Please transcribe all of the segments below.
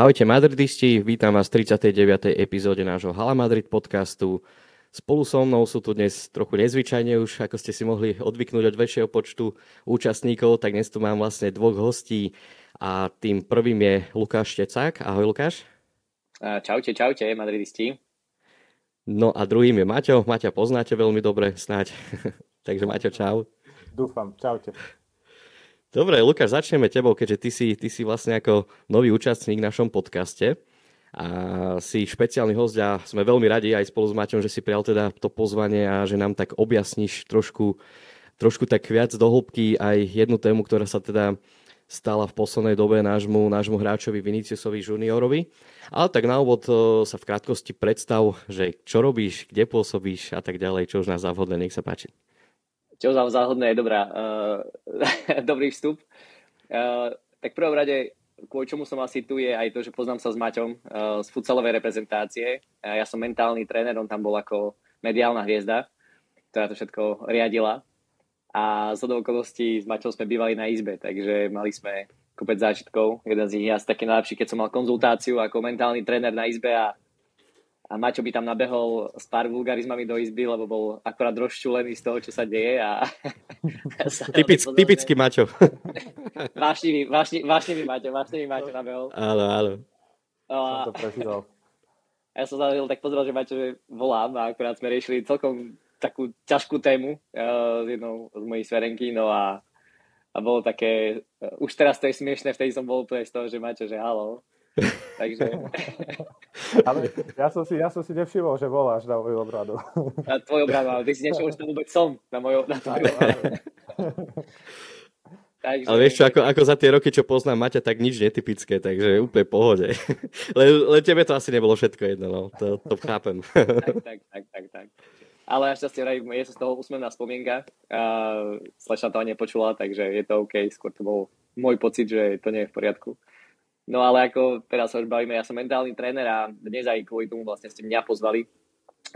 Ahojte Madridisti, vítam vás v 39. epizóde nášho Hala Madrid podcastu. Spolu so mnou sú tu dnes trochu nezvyčajne už, ako ste si mohli odvyknúť od väčšieho počtu účastníkov, tak dnes tu mám vlastne dvoch hostí a tým prvým je Lukáš Štecák. Ahoj Lukáš. Čaute, čaute, Madridisti. No a druhým je Maťo. Maťa poznáte veľmi dobre, snáď. Takže Maťo, čau. Dúfam, čaute. Dobre, Lukáš, začneme tebou, keďže ty si, ty si vlastne ako nový účastník v našom podcaste a si špeciálny host a sme veľmi radi aj spolu s Maťom, že si prijal teda to pozvanie a že nám tak objasníš trošku, trošku tak viac do hĺbky aj jednu tému, ktorá sa teda stala v poslednej dobe nášmu, nášmu hráčovi Viniciusovi juniorovi. Ale tak na úvod sa v krátkosti predstav, že čo robíš, kde pôsobíš a tak ďalej, čo už nás závodne, nech sa páči. Čo za záhodné je dobrá, uh, dobrý vstup. Uh, tak prvom rade, kvôli čomu som asi tu, je aj to, že poznám sa s Maťom uh, z futsalovej reprezentácie. Uh, ja som mentálny tréner, on tam bol ako mediálna hviezda, ktorá to všetko riadila. A z okolností s Maťom sme bývali na izbe, takže mali sme kopec zážitkov. Jeden z nich je asi taký najlepší, keď som mal konzultáciu ako mentálny tréner na izbe a a Maťo by tam nabehol s pár vulgarizmami do izby, lebo bol akorát rozčulený z toho, čo sa deje. A Typic, typický Maťo. vášnivý, vášnivý, vášnivý Maťo, vášnivý Maťo nabehol. Áno, áno. A, som to prežíval. Ja som sa tak pozrel, že Maťo, že volám a akorát sme riešili celkom takú ťažkú tému uh, s jednou z mojich sverenky, no a, a bolo také, uh, už teraz to je smiešné, vtedy som bol úplne z toho, že Maťo, že halo, Takže... Ale ja som, si, ja som si nevšimol, že voláš na moju obradu. Na tvoju obradu, ale ty si nevšimol, že to vôbec som na moju na tvoju obradu. Takže... Ale vieš čo, ako, ako za tie roky, čo poznám Maťa, tak nič netypické, takže úplne pohode. Len, len tebe to asi nebolo všetko jedno, no. To, to chápem. tak, tak, tak, tak, tak. Ale našťastie je sa z toho úsmevná spomienka. Uh, Slečna to ani nepočula, takže je to OK. Skôr to bol môj pocit, že to nie je v poriadku. No ale ako teraz sa už bavíme, ja som mentálny tréner a dnes aj kvôli tomu vlastne ste mňa pozvali,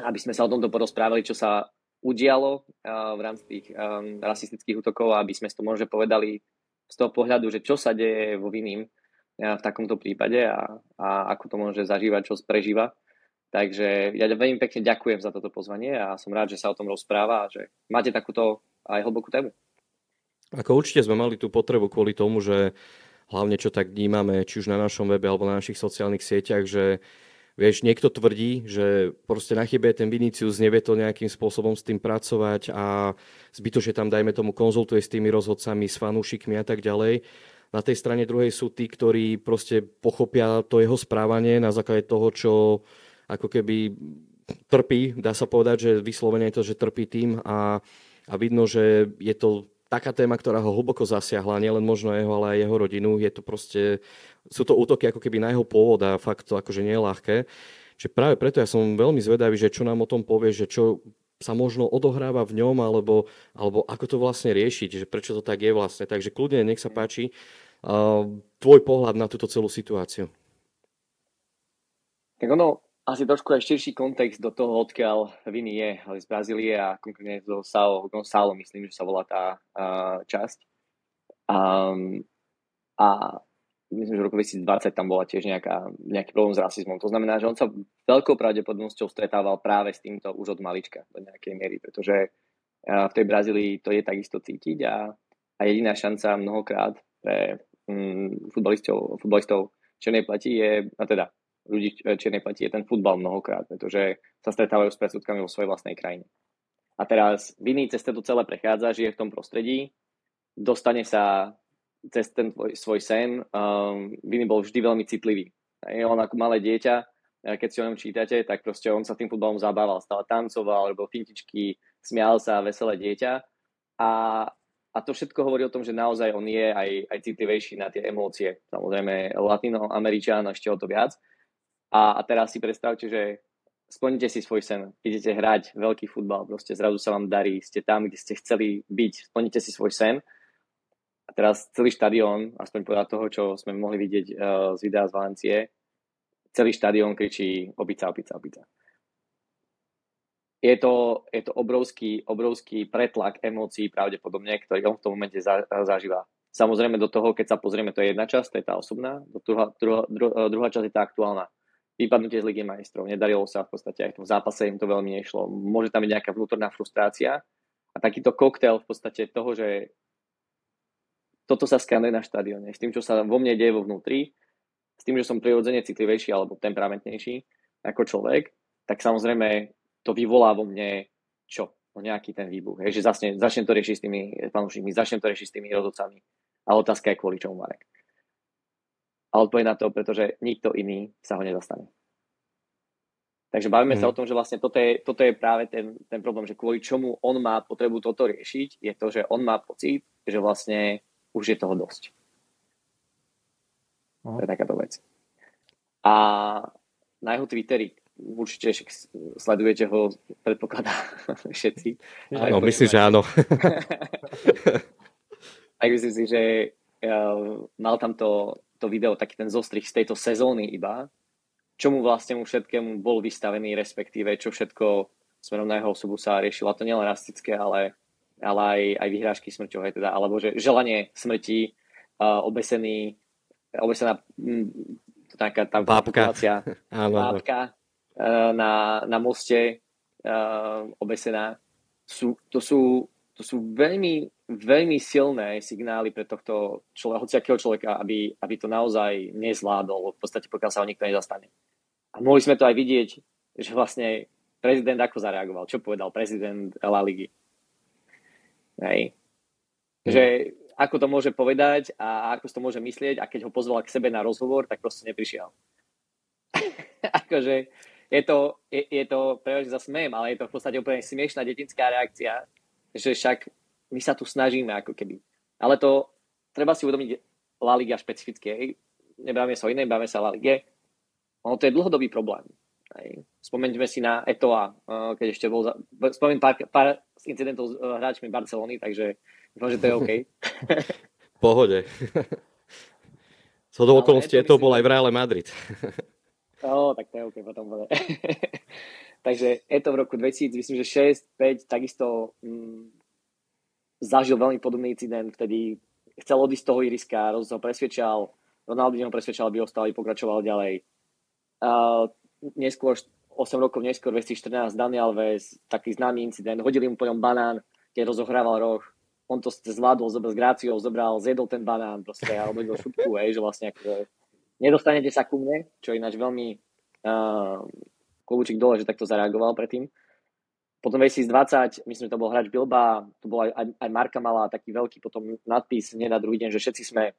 aby sme sa o tomto porozprávali, čo sa udialo v rámci tých um, rasistických útokov a aby sme to možno povedali z toho pohľadu, že čo sa deje vo vinným v takomto prípade a, a ako to môže zažívať, čo prežíva. Takže ja veľmi pekne ďakujem za toto pozvanie a som rád, že sa o tom rozpráva a že máte takúto aj hlbokú tému. Ako určite sme mali tú potrebu kvôli tomu, že hlavne čo tak vnímame, či už na našom webe alebo na našich sociálnych sieťach, že Vieš, niekto tvrdí, že proste na chybe ten Vinicius, nevie to nejakým spôsobom s tým pracovať a zbytočne tam, dajme tomu, konzultuje s tými rozhodcami, s fanúšikmi a tak ďalej. Na tej strane druhej sú tí, ktorí proste pochopia to jeho správanie na základe toho, čo ako keby trpí, dá sa povedať, že vyslovene je to, že trpí tým a, a vidno, že je to taká téma, ktorá ho hlboko zasiahla, nielen možno jeho, ale aj jeho rodinu. Je to proste, sú to útoky ako keby na jeho pôvod a fakt to akože nie je ľahké. Čiže práve preto ja som veľmi zvedavý, že čo nám o tom povie, že čo sa možno odohráva v ňom, alebo, alebo ako to vlastne riešiť, že prečo to tak je vlastne. Takže kľudne, nech sa páči, uh, tvoj pohľad na túto celú situáciu. Tak ono, asi trošku aj širší kontext do toho, odkiaľ Viny je, z Brazílie a konkrétne zo Sao Gonzalo, myslím, že sa volá tá uh, časť. Um, a myslím, že v roku 2020 tam bola tiež nejaká, nejaký problém s rasizmom. To znamená, že on sa veľkou pravdepodobnosťou stretával práve s týmto už od malička do nejakej miery, pretože v tej Brazílii to je takisto cítiť a, a jediná šanca mnohokrát pre um, futbalistov, futbalistov černej platí je, a teda ľudí čiernej platí je ten futbal mnohokrát, pretože sa stretávajú s predsudkami vo svojej vlastnej krajine. A teraz Vinny cez to celé prechádza, žije v tom prostredí, dostane sa cez ten tvoj, svoj sen. Um, Vinny bol vždy veľmi citlivý. Je on ako malé dieťa, keď si o ňom čítate, tak proste on sa tým futbalom zabával, stále tancoval, robil fintičky, smial sa, veselé dieťa. A, a to všetko hovorí o tom, že naozaj on je aj, aj citlivejší na tie emócie. Samozrejme, latinoameričan ešte o to viac. A, a teraz si predstavte, že splníte si svoj sen, idete hrať veľký futbal, proste zrazu sa vám darí, ste tam, kde ste chceli byť, splníte si svoj sen a teraz celý štadión, aspoň podľa toho, čo sme mohli vidieť uh, z videa z Valencie, celý štadión kričí opica, opica, opica. Je to, je to obrovský, obrovský pretlak emócií pravdepodobne, ktorý on v tom momente za, zažíva. Samozrejme do toho, keď sa pozrieme, to je jedna časť, to je tá osobná, druhá, druhá, druhá, druhá časť je tá aktuálna. Vypadnutie z Ligy majstrov, nedarilo sa v podstate aj v tom zápase, im to veľmi nešlo. Môže tam byť nejaká vnútorná frustrácia a takýto koktail v podstate toho, že toto sa skanuje na štadióne, s tým, čo sa vo mne deje vo vnútri, s tým, že som prirodzene citlivejší alebo temperamentnejší ako človek, tak samozrejme to vyvolá vo mne čo? No nejaký ten výbuch. Hej, že začne, začnem to riešiť s tými fanúšikmi, začnem to riešiť s tými rozhodcami a otázka je, kvôli čomu Marek. A odpoveď na to, pretože nikto iný sa ho nezastane. Takže bavíme mm. sa mhm. o tom, že vlastne toto je, toto je práve ten, ten problém, že kvôli čomu on má potrebu toto riešiť, je to, že on má pocit, že vlastne už je toho dosť. Mm. To je takáto vec. A na jeho Twitteri, určite sledujete ho, predpokladá všetci. Áno, myslím, že áno. tak myslím si, že uh, mal tam to, to video, taký ten zostrih z tejto sezóny iba, čomu vlastne mu všetkému bol vystavený, respektíve čo všetko smerom na jeho osobu sa riešilo. A to nielen rastické, ale, ale aj, aj vyhrážky smrťové, teda, alebo že želanie smrti, uh, obesený, obesená m, taká tá bábka, bábka uh, na, na moste uh, obesená. Sú, to, sú, to sú veľmi veľmi silné signály pre tohto človeka, hociakého človeka, aby, aby to naozaj nezvládol, v podstate pokiaľ sa ho nikto nezastane. A mohli sme to aj vidieť, že vlastne prezident ako zareagoval, čo povedal prezident La Ligy. Hej. Mm. Že ako to môže povedať a ako to môže myslieť a keď ho pozval k sebe na rozhovor, tak proste neprišiel. akože je to, je, je to prevažne za smiem, ale je to v podstate úplne smiešná detinská reakcia, že však my sa tu snažíme ako keby. Ale to treba si uvedomiť La Liga špecifické. Nebáme sa o inej, báme sa La Lige. Ono to je dlhodobý problém. Hej. Spomeňme si na Etoa, eh, keď ešte bol... Za... Spomeň pár, pár incidentov s eh, hráčmi Barcelony, takže dúfam, že to je OK. Pohode. Co do okolností to bol aj v Reále Madrid. No, tak to je OK, potom. Takže je to v roku 2000, myslím, že 6, 5, takisto mm, zažil veľmi podobný incident, vtedy chcel odísť z toho iriska, Roz ho presvedčal, Ronaldinho ho presvedčal, aby ostal, aby pokračoval ďalej. Uh, neskôr, 8 rokov neskôr, 2014, Daniel Alves, taký známy incident, hodili mu po ňom banán, keď rozohrával roh, on to zvládol, zobral s gráciou, zobral, zjedol ten banán proste a odhodil šupku, hej, že vlastne ako, nedostanete sa ku mne, čo je ináč veľmi uh, dole, že takto zareagoval predtým. Potom 2020, myslím, že to bol hráč Bilba, to bol aj, aj, Marka mala taký veľký potom nadpis hneď na druhý deň, že všetci sme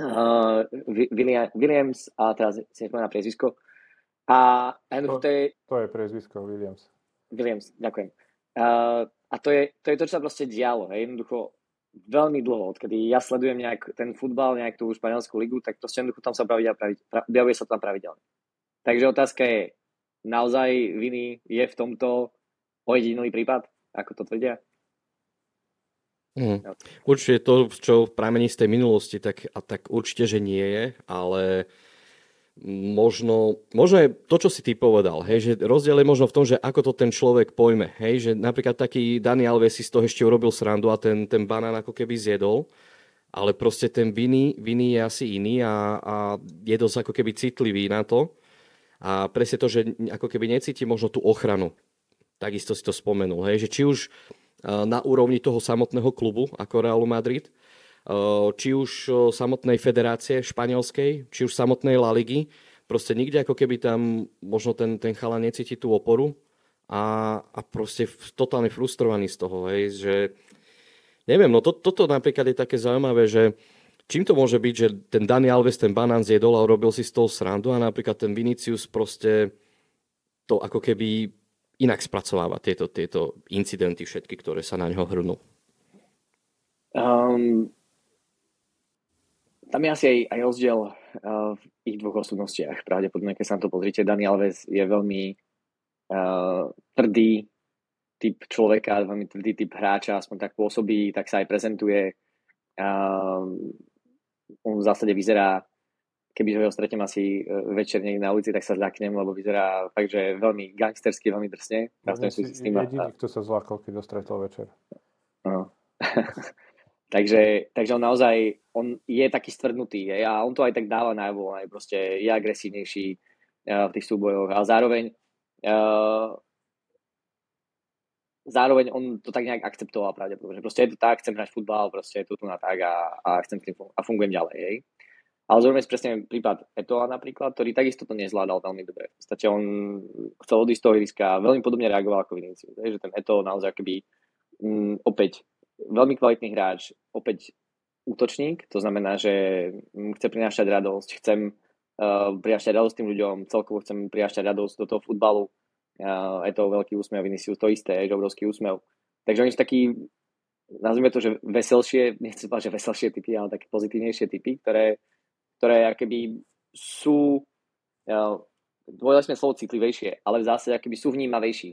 uh, William, Williams a teraz si nespomínam priezvisko. A, a to, to, je, to je priezvisko Williams. Williams, ďakujem. Uh, a to je, to je to, čo sa proste dialo. Hej. Jednoducho veľmi dlho, odkedy ja sledujem nejak ten futbal, nejak tú španielskú ligu, tak proste jednoducho tam sa objavuje sa tam pravidelne. Takže otázka je, naozaj viny je v tomto ojedinelý prípad, ako to tvrdia? Mm. Určite to, čo pramení z tej minulosti, tak, a tak určite, že nie je, ale možno, možno je to, čo si ty povedal, hej, že rozdiel je možno v tom, že ako to ten človek pojme, hej, že napríklad taký Dani Alves si z toho ešte urobil srandu a ten, ten banán ako keby zjedol, ale proste ten viny, viny je asi iný a, a je dosť ako keby citlivý na to a presne to, že ako keby necíti možno tú ochranu takisto si to spomenul, hej, že či už eh, na úrovni toho samotného klubu ako Realu Madrid, eh, či už eh, samotnej federácie španielskej, či už samotnej La Ligy, proste nikde ako keby tam možno ten, ten chala necíti tú oporu a, a proste totálne frustrovaný z toho, hej, že neviem, no to, toto napríklad je také zaujímavé, že čím to môže byť, že ten Dani Alves ten banán zjedol a urobil si z toho srandu a napríklad ten Vinicius proste to ako keby inak spracováva tieto, tieto incidenty všetky, ktoré sa na ňo hrnú? Um, tam je asi aj, aj rozdiel uh, v ich dvoch osobnostiach. Pravdepodobne, keď sa na to pozrite, Dani Alves je veľmi uh, tvrdý typ človeka, veľmi tvrdý typ hráča, aspoň tak pôsobí, tak sa aj prezentuje. Uh, on v zásade vyzerá keby ho stretnem asi e, večer niekde na ulici, tak sa zľaknem, lebo vyzerá fakt, že veľmi gangstersky, veľmi drsne. No, si s tým jediný, a... kto sa zlákol, keď ho stretol večer. No. takže, takže on naozaj on je taký stvrdnutý je, a on to aj tak dáva najavo, aj proste je agresívnejší uh, v tých súbojoch a zároveň uh, zároveň on to tak nejak akceptoval pravdepodobne. Proste je to tak, chcem hrať futbal, proste je to tu na tak a, a chcem a fungujem ďalej. Hej. Ale zoberme si presne prípad Etola napríklad, ktorý takisto to nezvládal veľmi dobre. V podstate on chcel odísť z toho ihriska a veľmi podobne reagoval ako Vinicius. Že ten Eto naozaj keby mm, opäť veľmi kvalitný hráč, opäť útočník, to znamená, že chce prinášať radosť, chcem uh, prinášať radosť tým ľuďom, celkovo chcem prinášať radosť do toho futbalu. Uh, je to veľký úsmev, Vinicius to isté, je obrovský úsmev. Takže oni sú takí, nazvime to, že veselšie, nechcem povedať, že veselšie typy, ale také pozitívnejšie typy, ktoré ktoré akoby sú, dvojili sme slovo citlivejšie, ale v zásade akoby sú vnímavejší.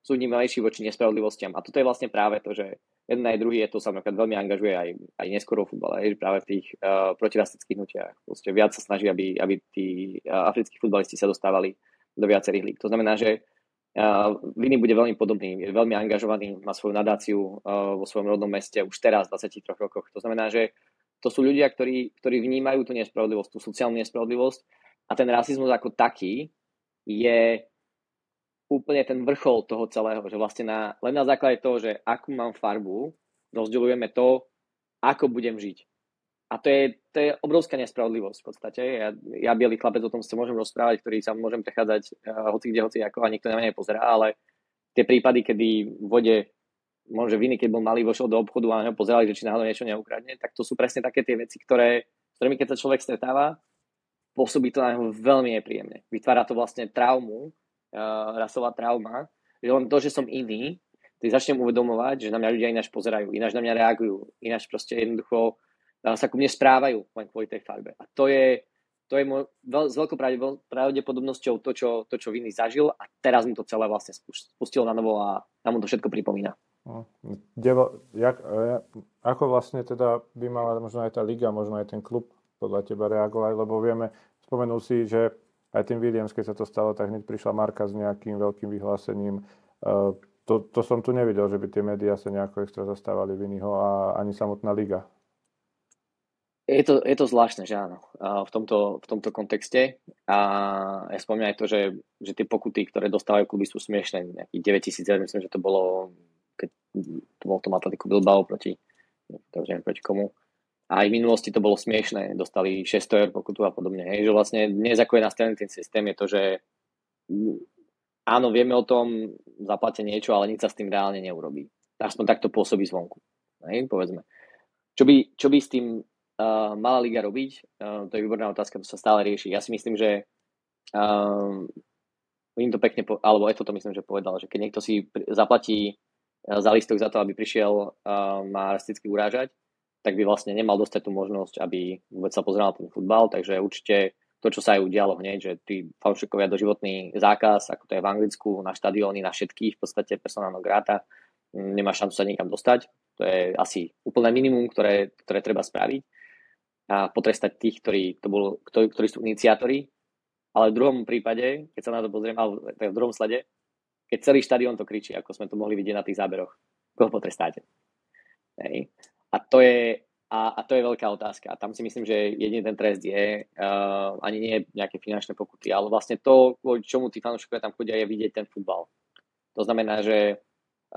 Sú vnímavejší voči nespravodlivostiam. A toto je vlastne práve to, že jeden aj druhý je to sa veľmi angažuje aj, aj neskoro v futbale, hej, práve v tých uh, protirastických hnutiach. Proste viac sa snaží, aby, aby tí uh, africkí futbalisti sa dostávali do viacerých lík. To znamená, že uh, Viny bude veľmi podobný, je veľmi angažovaný, má svoju nadáciu uh, vo svojom rodnom meste už teraz, v 23 rokoch. To znamená, že to sú ľudia, ktorí, ktorí vnímajú tú nespravodlivosť, tú sociálnu nespravodlivosť a ten rasizmus ako taký je úplne ten vrchol toho celého, že vlastne na, len na základe toho, že akú mám farbu, rozdeľujeme to, ako budem žiť. A to je, to je obrovská nespravodlivosť v podstate. Ja, ja bielý chlapec, o tom sa môžem rozprávať, ktorý sa môžem prechádzať uh, hoci kde, hoci ako a nikto na mňa nepozerá, ale tie prípady, kedy vode možno viny, keď bol malý, vošiel do obchodu a na neho pozerali, že či náhodou niečo neukradne, tak to sú presne také tie veci, ktoré, ktorými keď sa človek stretáva, pôsobí to na neho veľmi nepríjemne. Vytvára to vlastne traumu, uh, rasová trauma, že len to, že som iný, ty začnem uvedomovať, že na mňa ľudia ináč pozerajú, ináč na mňa reagujú, ináč proste jednoducho uh, sa ku mne správajú len kvôli tej farbe. A to je, to je môj, veľ, s veľkou pravdepodobnosťou to čo, to, čo Viny zažil a teraz mu to celé vlastne spustilo na novo a nám mu to všetko pripomína. No, Devo, jak, ako vlastne teda by mala možno aj tá liga, možno aj ten klub podľa teba reagovať, lebo vieme, spomenul si, že aj tým Williams, keď sa to stalo, tak hneď prišla Marka s nejakým veľkým vyhlásením. Uh, to, to som tu nevidel, že by tie médiá sa nejako extra zastávali Viniho a ani samotná liga. Je to, je to zvláštne, že áno, v tomto, v tomto kontexte. A ja spomínam aj to, že, že tie pokuty, ktoré dostávajú kluby, sú smiešné. Nejakých 9000 eur, myslím, že to bolo to bol tom Atletico Bilbao proti, to neviem proti komu. A aj v minulosti to bolo smiešné, dostali 600 eur pokutu a podobne. Hej, že vlastne dnes ako je nastavený ten systém, je to, že áno, vieme o tom, zaplate niečo, ale nič sa s tým reálne neurobí. Aspoň takto pôsobí zvonku. Hej, povedzme. Čo by, čo by s tým uh, mala liga robiť? Uh, to je výborná otázka, to sa stále rieši. Ja si myslím, že uh, im to pekne, po, alebo je to myslím, že povedal, že keď niekto si zaplatí za listok za to, aby prišiel ma rasisticky urážať, tak by vlastne nemal dostať tú možnosť, aby vôbec sa pozeral na ten futbal, takže určite to, čo sa aj udialo hneď, že tí fanúšikovia doživotný zákaz, ako to je v Anglicku, na štadióny, na všetkých, v podstate personálno gráta, nemá šancu sa niekam dostať. To je asi úplné minimum, ktoré, ktoré treba spraviť a potrestať tých, ktorí, to bol, ktorí, ktorí sú iniciátori. Ale v druhom prípade, keď sa na to pozriem, alebo v druhom slede, keď celý štadión to kričí, ako sme to mohli vidieť na tých záberoch. Koho potrestáte? Hej. A to je a, a to je veľká otázka. A tam si myslím, že jediný ten trest je uh, ani nie nejaké finančné pokuty, ale vlastne to, kvôli čomu tí fanúšikovia tam chodia, je vidieť ten futbal. To znamená, že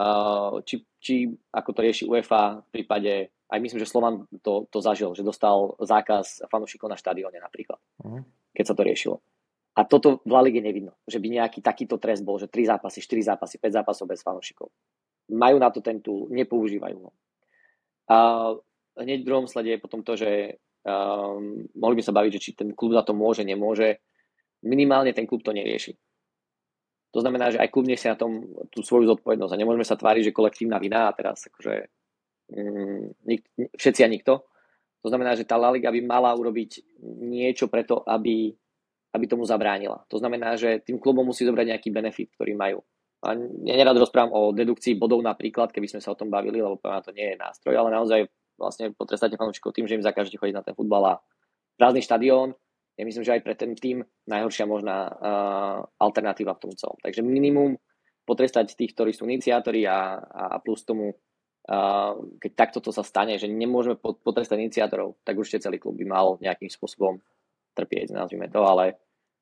uh, či, či ako to rieši UEFA v prípade, aj myslím, že Slovan to, to zažil, že dostal zákaz fanúšikov na štadióne napríklad, uh-huh. keď sa to riešilo. A toto v La Lige nevidno, že by nejaký takýto trest bol, že 3 zápasy, 4 zápasy, 5 zápasov bez fanúšikov. Majú na to ten tool, nepoužívajú ho. A hneď v druhom slede je potom to, že um, mohli by sa baviť, že či ten klub na to môže, nemôže. Minimálne ten klub to nerieši. To znamená, že aj klub nesie na tom tú svoju zodpovednosť a nemôžeme sa tváriť, že kolektívna vina a teraz akože um, nik, všetci a nikto. To znamená, že tá La Liga by mala urobiť niečo preto, aby aby tomu zabránila. To znamená, že tým klubom musí zobrať nejaký benefit, ktorý majú. A ja nerad rozprávam o dedukcii bodov napríklad, keby sme sa o tom bavili, lebo na to nie je nástroj, ale naozaj vlastne potrestáte fanúšikov tým, že im zakážete chodiť na ten futbal a prázdny štadión ja myslím, že aj pre ten tým najhoršia možná uh, alternatíva v tom celom. Takže minimum potrestať tých, ktorí sú iniciátori a, a plus tomu keď takto to sa stane, že nemôžeme potrestať iniciátorov, tak určite celý klub by mal nejakým spôsobom trpieť, nazvime to, ale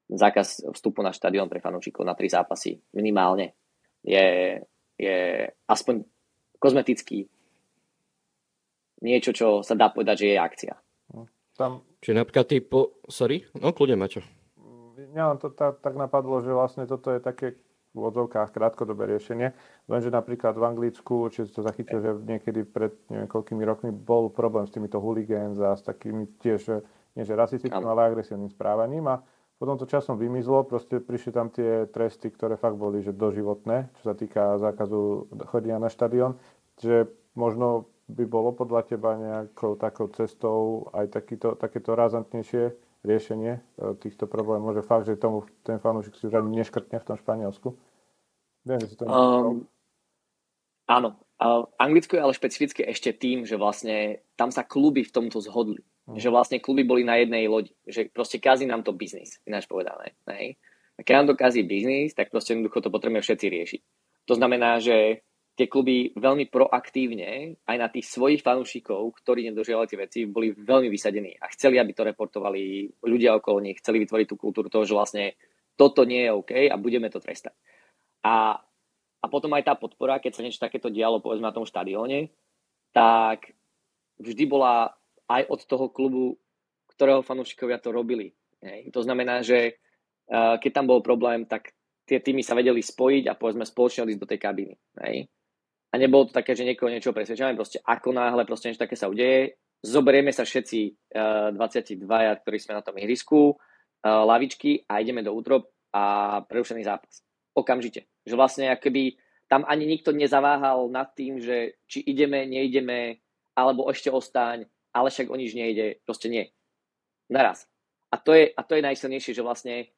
zákaz vstupu na štadión pre fanúšikov na tri zápasy minimálne je, je aspoň kozmetický niečo, čo sa dá povedať, že je akcia. Tam... Čiže napríklad ty po... Sorry? No, kľudne, Maťo. Mňa len to tak, tak napadlo, že vlastne toto je také v odzovkách krátkodobé riešenie. Lenže napríklad v Anglicku, či to zachytil, že niekedy pred neviem koľkými rokmi bol problém s týmito hooligans a s takými tiež, nie že rasistickým, ale agresívnym správaním a potom to časom vymizlo, proste prišli tam tie tresty, ktoré fakt boli, že doživotné, čo sa týka zákazu chodenia na štadión, že možno by bolo podľa teba nejakou takou cestou aj takýto, takéto razantnejšie riešenie e, týchto problémov, že fakt, že tomu ten fanúšik si už ani neškrtne v tom Španielsku? Viem, že si to um, Áno. Uh, Anglicko je ale špecifické ešte tým, že vlastne tam sa kluby v tomto zhodli. Hmm. Že vlastne kluby boli na jednej lodi. Že proste kazí nám to biznis, ináč povedané. Ne? A keď nám to kazí biznis, tak proste jednoducho to potrebujeme všetci riešiť. To znamená, že tie kluby veľmi proaktívne aj na tých svojich fanúšikov, ktorí nedožiavali tie veci, boli veľmi vysadení a chceli, aby to reportovali ľudia okolo nich, chceli vytvoriť tú kultúru toho, že vlastne toto nie je OK a budeme to trestať. A, a potom aj tá podpora, keď sa niečo takéto dialo povedzme na tom štadióne, tak vždy bola aj od toho klubu, ktorého fanúšikovia to robili. Hej. To znamená, že uh, keď tam bol problém, tak tie týmy sa vedeli spojiť a povedzme spoločne odísť do tej kabiny. Hej a nebolo to také, že niekoho niečo presvedčame, proste ako náhle proste niečo také sa udeje, zoberieme sa všetci uh, 22, ktorí sme na tom ihrisku, uh, lavičky a ideme do útrop a prerušený zápas. Okamžite. Že vlastne akoby tam ani nikto nezaváhal nad tým, že či ideme, neideme, alebo ešte ostaň, ale však o nič nejde. Proste nie. Naraz. A to je, a to je najsilnejšie, že vlastne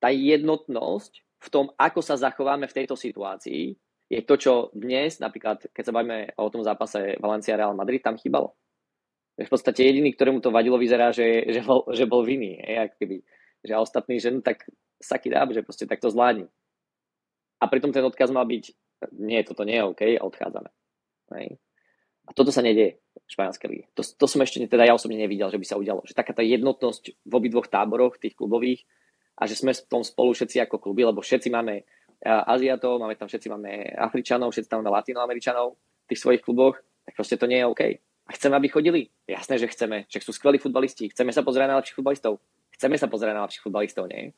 tá jednotnosť v tom, ako sa zachováme v tejto situácii, je to, čo dnes, napríklad, keď sa bavíme o tom zápase Valencia Real Madrid, tam chýbalo. V podstate jediný, ktorému to vadilo, vyzerá, že, že, bol, že bol vinný. Je, keby, že a ostatní, že no tak saky dá, že proste takto zvládni. A pritom ten odkaz mal byť, nie, toto nie je OK a odchádzame. Hej. A toto sa nedieje v španielskej lige. To, to som ešte teda ja osobne nevidel, že by sa udialo. Že taká tá jednotnosť v obidvoch táboroch, tých klubových, a že sme v tom spolu všetci ako kluby, lebo všetci máme Aziatov, máme tam všetci máme Afričanov, všetci tam máme Latinoameričanov v tých svojich kluboch, tak proste to nie je OK. A chceme, aby chodili? Jasné, že chceme. Však sú skvelí futbalisti. Chceme sa pozerať na lepších futbalistov. Chceme sa pozerať na lepších futbalistov, nie?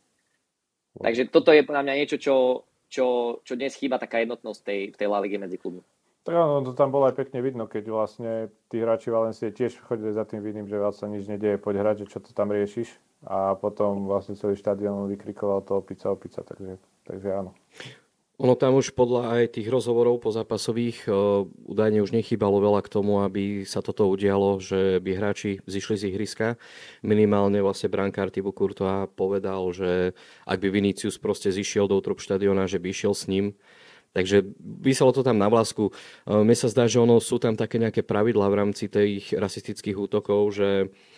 Takže toto je podľa mňa niečo, čo, čo, čo dnes chýba taká jednotnosť tej, tej La medzi klubmi. Tak áno, to tam bolo aj pekne vidno, keď vlastne tí hráči Valencie tiež chodili za tým vidím, že sa nič nedieje, poď hrať, že čo to tam riešiš. A potom vlastne celý štadión vykrikoval to opica, opica, takže, takže áno. Ono tam už podľa aj tých rozhovorov po zápasových uh, údajne už nechýbalo veľa k tomu, aby sa toto udialo, že by hráči zišli z ihriska. Minimálne vlastne brankár Thibaut Courtois povedal, že ak by Vinicius proste zišiel do útrop štadiona, že by išiel s ním. Takže vyselo to tam na vlásku. Uh, mne sa zdá, že ono sú tam také nejaké pravidlá v rámci tých rasistických útokov, že Uh,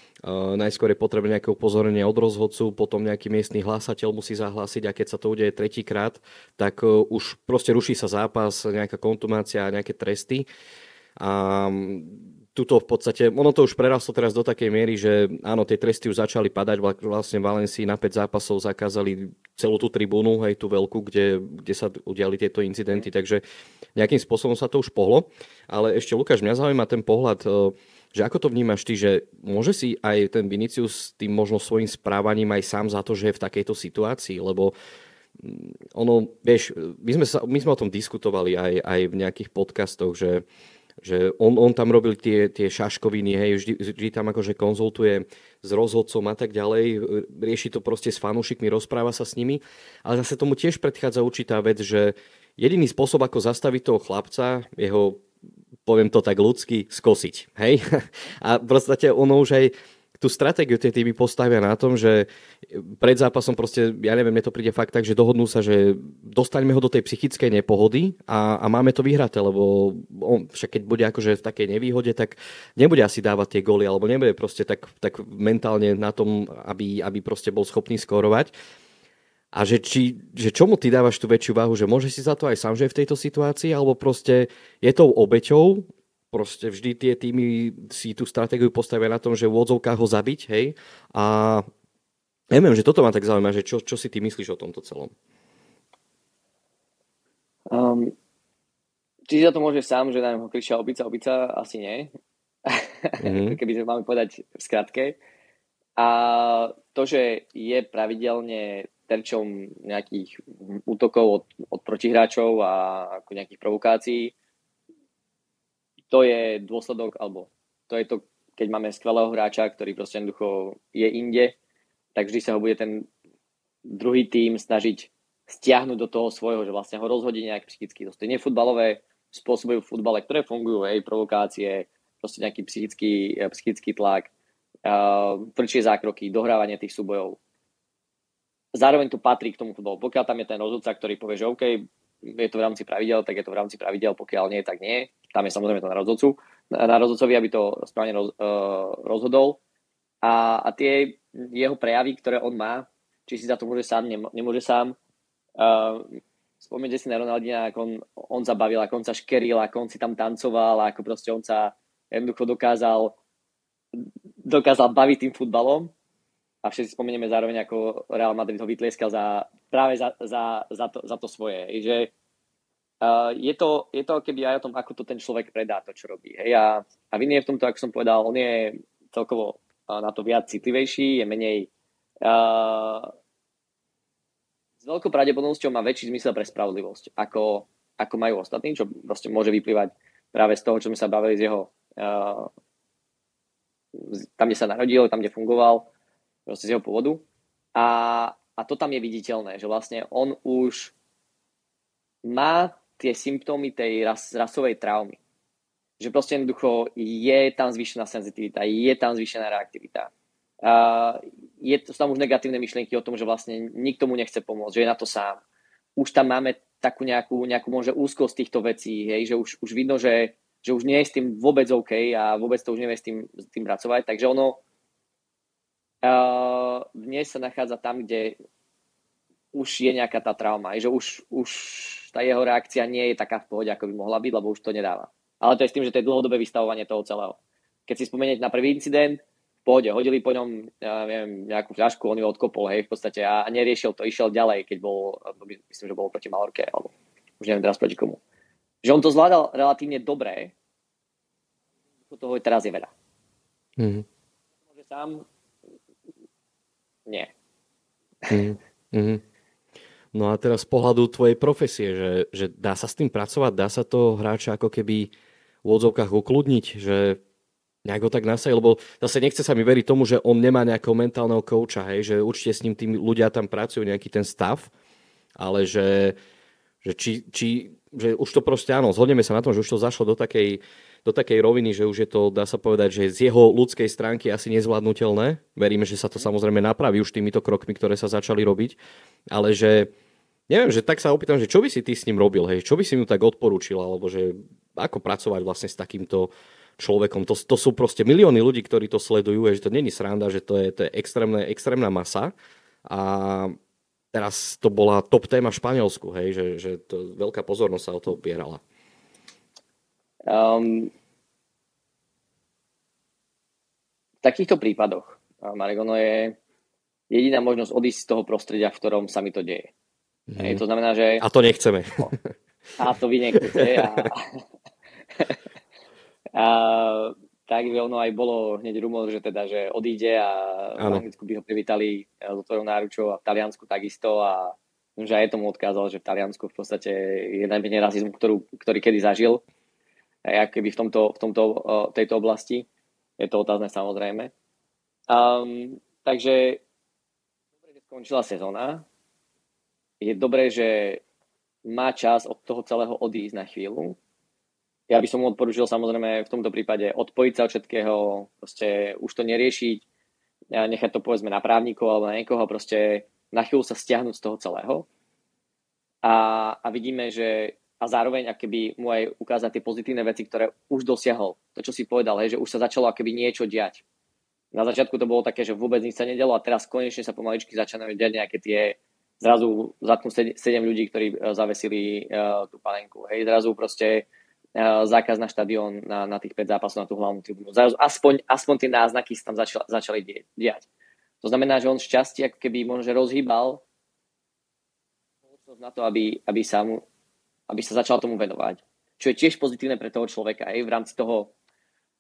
najskôr je potrebné nejaké upozornenie od rozhodcu, potom nejaký miestny hlásateľ musí zahlásiť a keď sa to udeje tretíkrát, tak už proste ruší sa zápas, nejaká kontumácia a nejaké tresty. A tuto v podstate, ono to už prerastlo teraz do takej miery, že áno, tie tresty už začali padať, vlastne Valencii na 5 zápasov zakázali celú tú tribúnu, aj tú veľkú, kde, kde sa udiali tieto incidenty, takže nejakým spôsobom sa to už pohlo. Ale ešte Lukáš, mňa zaujíma ten pohľad, že ako to vnímaš ty, že môže si aj ten Vinicius tým možno svojim správaním aj sám za to, že je v takejto situácii, lebo mm, ono, vieš, my sme, sa, my sme o tom diskutovali aj, aj v nejakých podcastoch, že, že on, on tam robil tie, tie šaškoviny, hej, vždy, vždy tam akože konzultuje s rozhodcom a tak ďalej, rieši to proste s fanúšikmi, rozpráva sa s nimi, ale zase tomu tiež predchádza určitá vec, že jediný spôsob, ako zastaviť toho chlapca, jeho poviem to tak ľudsky, skosiť. Hej? A v podstate ono už aj tú stratégiu tie týmy postavia na tom, že pred zápasom proste, ja neviem, mne to príde fakt tak, že dohodnú sa, že dostaňme ho do tej psychickej nepohody a, a máme to vyhraté, lebo on však keď bude akože v takej nevýhode, tak nebude asi dávať tie góly, alebo nebude proste tak, tak mentálne na tom, aby, aby proste bol schopný skorovať. A že, či, že čomu ty dávaš tú väčšiu váhu, že môže si za to aj sám, že je v tejto situácii, alebo proste je tou obeťou proste vždy tie týmy si tú stratégiu postavia na tom, že v odzovkách ho zabiť, hej, a neviem, že toto ma tak zaujíma, že čo, čo si ty myslíš o tomto celom? Um, či za to môže sám, že nám ho kričia obica, obica, asi nie. Mm-hmm. Keby sme máme povedať v skratke. A to, že je pravidelne terčom nejakých útokov od, od protihráčov a ako nejakých provokácií, to je dôsledok, alebo to je to, keď máme skvelého hráča, ktorý proste jednoducho je inde, tak vždy sa ho bude ten druhý tým snažiť stiahnuť do toho svojho, že vlastne ho rozhodí nejak psychicky. To je nefutbalové spôsoby v futbale, ktoré fungujú, hej, provokácie, proste nejaký psychický, psychický tlak, uh, tvrdšie zákroky, dohrávanie tých súbojov. Zároveň to patrí k tomu futbolu. Pokiaľ tam je ten rozhodca, ktorý povie, že OK, je to v rámci pravidel, tak je to v rámci pravidel, pokiaľ nie, tak nie. Tam je samozrejme to na rozhodcu, na rozhodcovi, aby to správne roz, uh, rozhodol. A, a tie jeho prejavy, ktoré on má, či si za to môže sám, nemôže sám. Uh, Spomnite si na Ronaldina, ako on, on sa bavil, ako on sa škeril, ako on si tam tancoval, ako proste on sa jednoducho dokázal dokázal baviť tým futbalom a všetci spomenieme zároveň, ako Real Madrid ho vytlieskal za, práve za, za, za, to, za to svoje. Hej, že uh, je, to, je to keby aj o tom, ako to ten človek predá, to, čo robí. Hej, a, a Vin je v tomto, ako som povedal, on je celkovo uh, na to viac citlivejší, je menej uh, s veľkou pravdepodobnosťou má väčší zmysel pre spravodlivosť, ako, ako majú ostatní, čo proste môže vyplývať práve z toho, čo sme sa bavili z jeho uh, tam, kde sa narodil, tam, kde fungoval, proste z jeho pôvodu. A, a to tam je viditeľné, že vlastne on už má tie symptómy tej ras, rasovej traumy. Že proste jednoducho je tam zvýšená senzitivita, je tam zvýšená reaktivita. Uh, je, sú tam už negatívne myšlienky o tom, že vlastne nikto mu nechce pomôcť, že je na to sám. Už tam máme takú nejakú, nejakú môže úzkosť týchto vecí, hej, že už, už vidno, že že už nie je s tým vôbec OK a vôbec to už nevie s tým, s tým pracovať. Takže ono uh, dnes sa nachádza tam, kde už je nejaká tá trauma, že už, už tá jeho reakcia nie je taká v pohode, ako by mohla byť, lebo už to nedáva. Ale to je s tým, že to je dlhodobé vystavovanie toho celého. Keď si spomeniete na prvý incident, v pohode, hodili po ňom, ja neviem, nejakú fľašku, on ju odkopol, hej, v podstate a neriešil to, išiel ďalej, keď bol, myslím, že bol proti Malorke, alebo už neviem teraz proti komu že on to zvládal relatívne dobré. Toho teraz je veľa. Mm-hmm. Môže sám? Nie. Mm-hmm. No a teraz z pohľadu tvojej profesie, že, že dá sa s tým pracovať, dá sa to hráča ako keby v odzovkách ukludniť, že nejak ho tak nasají, lebo zase nechce sa mi veriť tomu, že on nemá nejakého mentálneho kouča, hej, že určite s ním tí ľudia tam pracujú nejaký ten stav, ale že, že či, či že už to proste áno, zhodneme sa na tom, že už to zašlo do takej, do takej roviny, že už je to, dá sa povedať, že z jeho ľudskej stránky asi nezvládnutelné. Veríme, že sa to samozrejme napraví už týmito krokmi, ktoré sa začali robiť, ale že neviem, že tak sa opýtam, že čo by si ty s ním robil, hej, čo by si mu tak odporúčil, alebo že ako pracovať vlastne s takýmto človekom. To, to sú proste milióny ľudí, ktorí to sledujú, že to není sranda, že to je, to je extrémne, extrémna masa a teraz to bola top téma v Španielsku, hej, že, že to, veľká pozornosť sa o to opierala. Um, v takýchto prípadoch, Marek, ono je jediná možnosť odísť z toho prostredia, v ktorom sa mi to deje. Mm. Hej, to znamená, že... A to nechceme. No, a to vy nechcete. A, a tak ono aj bolo hneď rumor, že teda, že odíde a ano. v Anglicku by ho privítali s otvorou náručou a v Taliansku takisto a že aj tomu odkázal, že v Taliansku v podstate je najmenej rasizmu, ktorú, ktorý kedy zažil, keby v, tomto, v tomto, tejto oblasti. Je to otázne samozrejme. Um, takže dobre, že skončila sezóna. Je dobré, že má čas od toho celého odísť na chvíľu, ja by som mu odporučil samozrejme v tomto prípade odpojiť sa od všetkého, proste už to neriešiť, nechať to povedzme na právnikov alebo na niekoho, proste na chvíľu sa stiahnuť z toho celého. A, a vidíme, že a zároveň akoby mu aj ukázať tie pozitívne veci, ktoré už dosiahol. To, čo si povedal, že už sa začalo akoby niečo diať. Na začiatku to bolo také, že vôbec nič sa nedelo a teraz konečne sa pomaličky začínajú diať nejaké tie zrazu zatknú 7 ľudí, ktorí e, zavesili uh, tú panenku. Hej, zrazu proste zákaz na štadión na, na tých 5 zápasov na tú hlavnú tribúnu. Aspoň, aspoň tie náznaky sa tam začali, začali diať. To znamená, že on šťastie keby možno rozhýbal na to, aby, aby, sa mu, aby sa začal tomu venovať. Čo je tiež pozitívne pre toho človeka aj v rámci toho,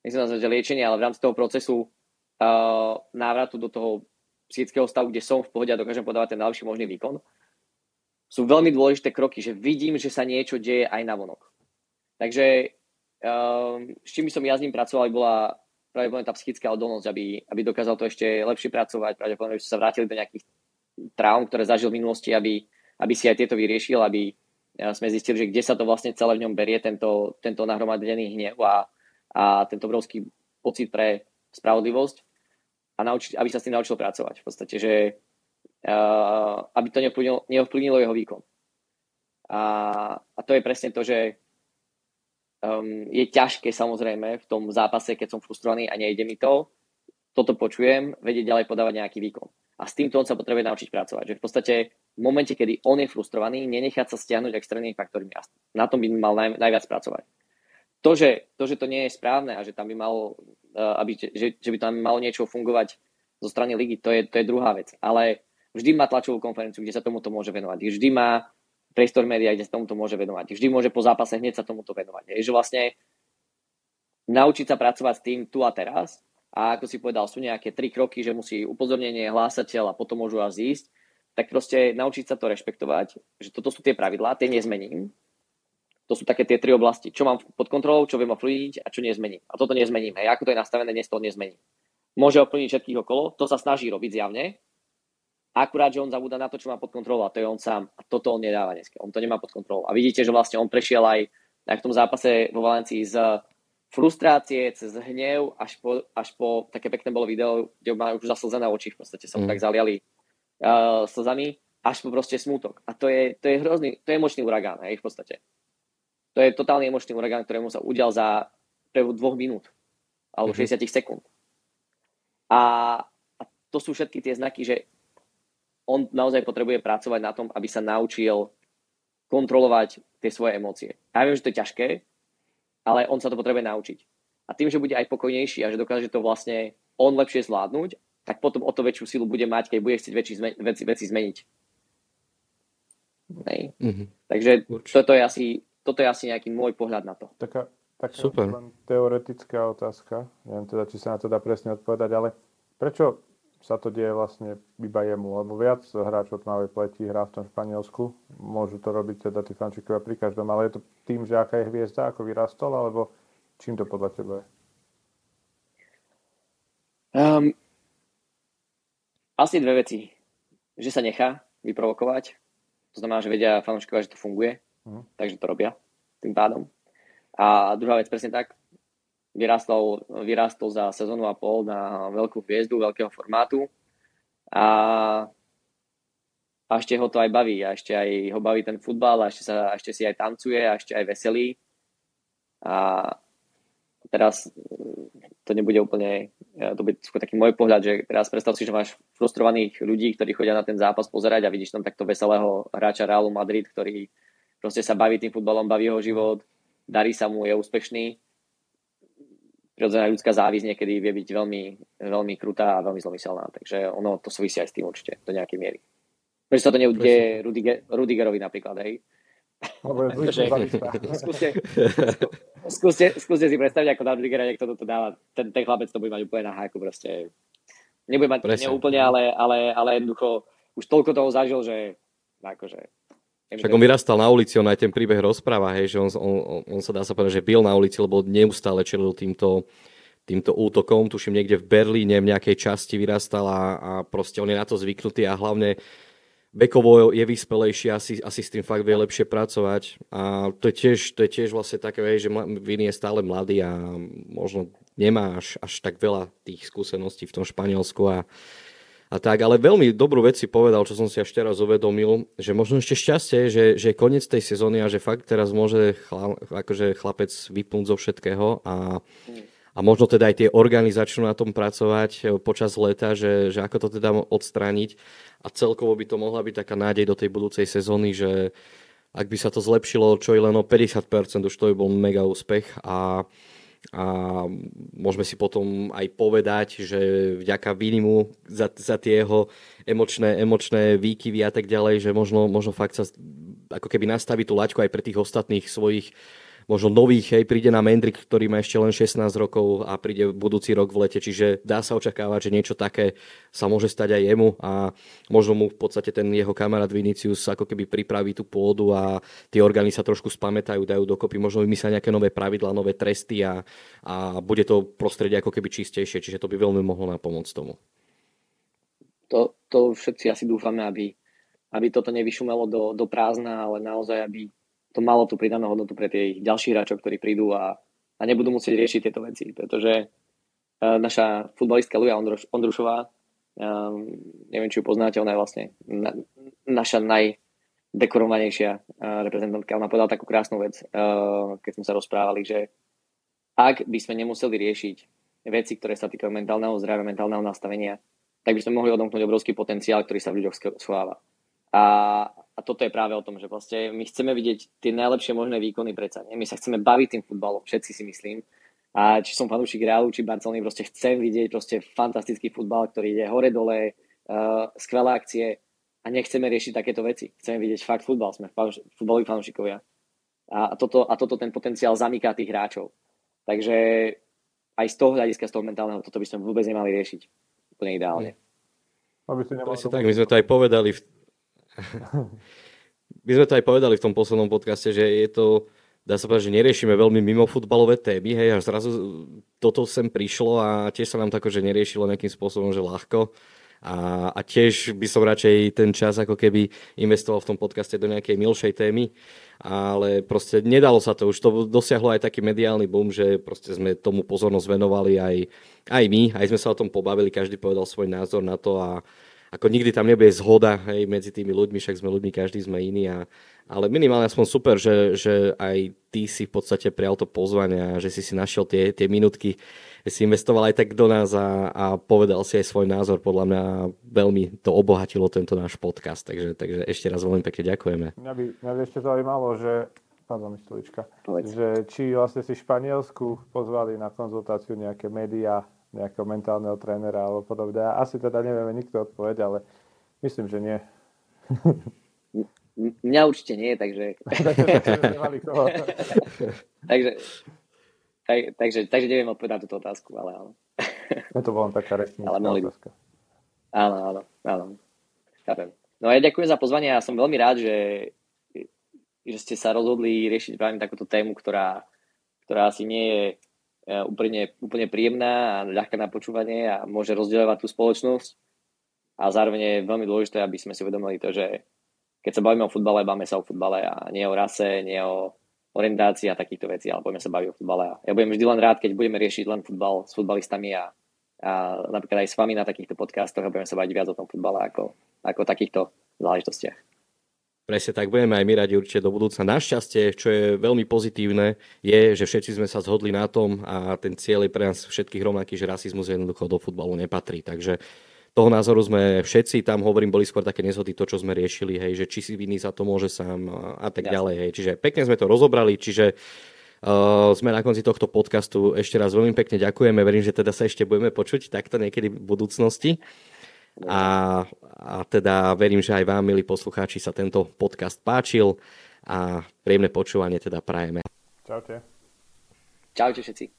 nechcem nazvať liečenia, ale v rámci toho procesu uh, návratu do toho psychického stavu, kde som v pohode a dokážem podávať ten najlepší možný výkon, sú veľmi dôležité kroky, že vidím, že sa niečo deje aj na vonok. Takže um, s čím by som ja s ním pracoval, bola pravdepodobne tá psychická odolnosť, aby, aby dokázal to ešte lepšie pracovať, pravdepodobne by sa vrátili do nejakých traum, ktoré zažil v minulosti, aby, aby si aj tieto vyriešil, aby sme zistili, že kde sa to vlastne celé v ňom berie, tento, tento nahromadený hnev a, a tento obrovský pocit pre spravodlivosť a naučiť, aby sa s tým naučil pracovať. V podstate, že uh, aby to neovplyvnilo, neovplyvnilo jeho výkon. A, a to je presne to, že um, je ťažké samozrejme v tom zápase, keď som frustrovaný a nejde mi to, toto počujem, vedieť ďalej podávať nejaký výkon. A s týmto on sa potrebuje naučiť pracovať. Že v podstate v momente, kedy on je frustrovaný, nenechať sa stiahnuť externými faktormi. A na tom by mal naj, najviac pracovať. To že, to, že to nie je správne a že tam by malo, uh, aby, že, že by tam malo niečo fungovať zo strany ligy, to je, to je druhá vec. Ale vždy má tlačovú konferenciu, kde sa tomuto môže venovať. Vždy má priestor médiá, kde sa tomuto môže venovať. Vždy môže po zápase hneď sa tomuto venovať. Je, že vlastne naučiť sa pracovať s tým tu a teraz a ako si povedal, sú nejaké tri kroky, že musí upozornenie, hlásateľ a potom môžu vás ísť, tak proste naučiť sa to rešpektovať, že toto sú tie pravidlá, tie nezmením. To sú také tie tri oblasti, čo mám pod kontrolou, čo viem ovplyvniť a čo nezmením. A toto nezmením. Hej, ako to je nastavené, dnes to nezmením. Môže ovplyvniť všetkých okolo, to sa snaží robiť zjavne, Akurát, že on zabúda na to, čo má pod kontrolou a to je on sám. A toto on nedáva dneska. On to nemá pod kontrolou. A vidíte, že vlastne on prešiel aj, aj v tom zápase vo Valencii z frustrácie, cez hnev, až po, až po také pekné bolo video, kde má už zaslzené oči, v podstate sa mu mm. tak zaliali uh, slzami, až po proste smútok. A to je, to je hrozný, to je emočný uragán, hej, v podstate. To je totálny emočný uragán, ktorému sa udial za dvoch minút alebo mm-hmm. 60 sekúnd. A, a to sú všetky tie znaky, že on naozaj potrebuje pracovať na tom, aby sa naučil kontrolovať tie svoje emócie. Ja viem, že to je ťažké, ale on sa to potrebuje naučiť. A tým, že bude aj pokojnejší a že dokáže to vlastne on lepšie zvládnuť, tak potom o to väčšiu silu bude mať, keď bude chcieť väčší zme- veci, veci zmeniť. Mm-hmm. Takže toto je, asi, toto je asi nejaký môj pohľad na to. Taká, taká Super. teoretická otázka, neviem teda, či sa na to dá presne odpovedať, ale prečo sa to deje vlastne iba jemu, lebo viac hráčov tmavej pleti hrá v tom Španielsku. Môžu to robiť teda tí fančikovia pri každom, ale je to tým, že aká je hviezda, ako vyrastol, alebo čím to podľa teba je? Um, asi dve veci. Že sa nechá vyprovokovať, to znamená, že vedia fanúšikovia, že to funguje, uh-huh. takže to robia tým pádom. A druhá vec, presne tak, vyrastol, vyrastol za sezónu a pol na veľkú hviezdu, veľkého formátu a, a ešte ho to aj baví a ešte aj ho baví ten futbal a ešte, sa, ešte si aj tancuje a ešte aj veselý a teraz to nebude úplne, to bude skôr taký môj pohľad, že teraz predstav si, že máš frustrovaných ľudí, ktorí chodia na ten zápas pozerať a vidíš tam takto veselého hráča Realu Madrid, ktorý proste sa baví tým futbalom, baví jeho život, darí sa mu, je úspešný prirodzená ľudská závisť niekedy vie byť veľmi, veľmi krutá a veľmi zlomyselná. Takže ono to súvisí aj s tým určite, do nejakej miery. Prečo sa to neudie Rudiger, Rudigerovi napríklad, hej? Skúste, skúste, skúste si predstaviť, ako na Rudigera niekto toto dáva. Ten, ten chlapec to bude mať úplne na háku, proste. Nebude mať Presne. úplne, ale, ale, ale jednoducho už toľko toho zažil, že akože však on vyrastal na ulici, on aj ten príbeh rozpráva, hej, že on, on, on sa dá sa povedať, že byl na ulici, lebo neustále čelil týmto, týmto útokom. Tuším, niekde v Berlíne v nejakej časti vyrastal a, a proste on je na to zvyknutý a hlavne vekovo je vyspelejší, asi, asi s tým fakt vie lepšie pracovať. A to je tiež, to je tiež vlastne také, že Vin je stále mladý a možno nemá až, až tak veľa tých skúseností v tom Španielsku a a tak, ale veľmi dobrú vec si povedal, čo som si až teraz uvedomil, že možno ešte šťastie, že, že je koniec tej sezóny a že fakt teraz môže chla, akože chlapec vypnúť zo všetkého a, a možno teda aj tie organizačnú na tom pracovať e, počas leta, že, že ako to teda odstrániť. A celkovo by to mohla byť taká nádej do tej budúcej sezóny, že ak by sa to zlepšilo čo i len o 50%, už to by bol mega úspech. A a môžeme si potom aj povedať, že vďaka Vinimu za, za tie jeho emočné, emočné výkyvy a tak ďalej, že možno, možno fakt sa ako keby nastaví tú laťku aj pre tých ostatných svojich možno nových, hej, príde na Mendrik, ktorý má ešte len 16 rokov a príde budúci rok v lete, čiže dá sa očakávať, že niečo také sa môže stať aj jemu a možno mu v podstate ten jeho kamarát Vinicius ako keby pripraví tú pôdu a tie orgány sa trošku spamätajú, dajú dokopy, možno vymyslia nejaké nové pravidla, nové tresty a, a bude to prostredie ako keby čistejšie, čiže to by veľmi mohlo napomôcť tomu. To, to všetci asi dúfame, aby, aby toto nevyšumelo do, do prázdna, ale naozaj, aby to malo tú pridanú hodnotu pre tých ďalších hráčov, ktorí prídu a, a nebudú musieť riešiť tieto veci, pretože uh, naša futbalistka Luja Ondruš, Ondrušová, um, neviem, či ju poznáte, ona je vlastne na, naša najdekorovanejšia uh, reprezentantka. Ona povedala takú krásnu vec, uh, keď sme sa rozprávali, že ak by sme nemuseli riešiť veci, ktoré sa týkajú mentálneho zdravia, mentálneho nastavenia, tak by sme mohli odomknúť obrovský potenciál, ktorý sa v ľuďoch schováva. A, a toto je práve o tom, že vlastne my chceme vidieť tie najlepšie možné výkony predsa. Nie? My sa chceme baviť tým futbalom, všetci si myslím. A či som fanúšik Realu, či Barcelony, proste chcem vidieť proste fantastický futbal, ktorý ide hore-dole, uh, skvelé akcie a nechceme riešiť takéto veci. Chceme vidieť fakt futbal, sme futbaloví fanúšikovia. A toto, a toto ten potenciál zamyká tých hráčov. Takže aj z toho hľadiska, z toho mentálneho, toto by sme vôbec nemali riešiť. Úplne ideálne. Aby si tak, my sme to aj povedali v My sme to aj povedali v tom poslednom podcaste, že je to, dá sa povedať, že neriešime veľmi mimo futbalové témy, hej, a zrazu toto sem prišlo a tiež sa nám tako, že neriešilo nejakým spôsobom, že ľahko. A, a tiež by som radšej ten čas ako keby investoval v tom podcaste do nejakej milšej témy, ale proste nedalo sa to, už to dosiahlo aj taký mediálny boom, že proste sme tomu pozornosť venovali aj, aj my, aj sme sa o tom pobavili, každý povedal svoj názor na to a, ako nikdy tam nebude zhoda hej, medzi tými ľuďmi, však sme ľuďmi, každý sme iný. A, ale minimálne aspoň super, že, že aj ty si v podstate prijal to pozvanie a že si si našiel tie, tie minútky, že si investoval aj tak do nás a, a povedal si aj svoj názor. Podľa mňa veľmi to obohatilo tento náš podcast. Takže, takže ešte raz veľmi pekne ďakujeme. Mňa by, mňa by ešte zaujímalo, že Pardon, stolička. Že či vlastne si Španielsku pozvali na konzultáciu nejaké médiá, nejakého mentálneho trénera alebo podobne. Asi teda nevieme nikto odpoveď, ale myslím, že nie. Mňa určite nie, takže... takže, tak, takže, takže neviem odpovedať túto otázku, ale áno. Je to bola taká ale mohli... otázka. Áno, áno, áno. Chápem. No ja ďakujem za pozvanie a som veľmi rád, že, že ste sa rozhodli riešiť práve takúto tému, ktorá, ktorá asi nie je úplne, úplne príjemná a ľahká na počúvanie a môže rozdielovať tú spoločnosť. A zároveň je veľmi dôležité, aby sme si uvedomili to, že keď sa bavíme o futbale, bavíme sa o futbale a nie o rase, nie o orientácii a takýchto vecí, ale budeme sa baviť o futbale. A ja budem vždy len rád, keď budeme riešiť len futbal s futbalistami a, a napríklad aj s vami na takýchto podcastoch a budeme sa baviť viac o tom futbale ako, ako takýchto záležitostiach. Presne tak, budeme aj my radi určite do budúcna. Našťastie, čo je veľmi pozitívne, je, že všetci sme sa zhodli na tom a ten cieľ je pre nás všetkých rovnaký, že rasizmus jednoducho do futbalu nepatrí. Takže toho názoru sme všetci, tam hovorím, boli skôr také nezhody to, čo sme riešili, hej, že či si vinný za to môže sám a tak Jasne. ďalej. Hej. Čiže pekne sme to rozobrali, čiže Uh, sme na konci tohto podcastu. Ešte raz veľmi pekne ďakujeme. Verím, že teda sa ešte budeme počuť takto niekedy v budúcnosti. A, a teda verím, že aj vám, milí poslucháči, sa tento podcast páčil a príjemné počúvanie teda prajeme. Čaute. Čaute všetci.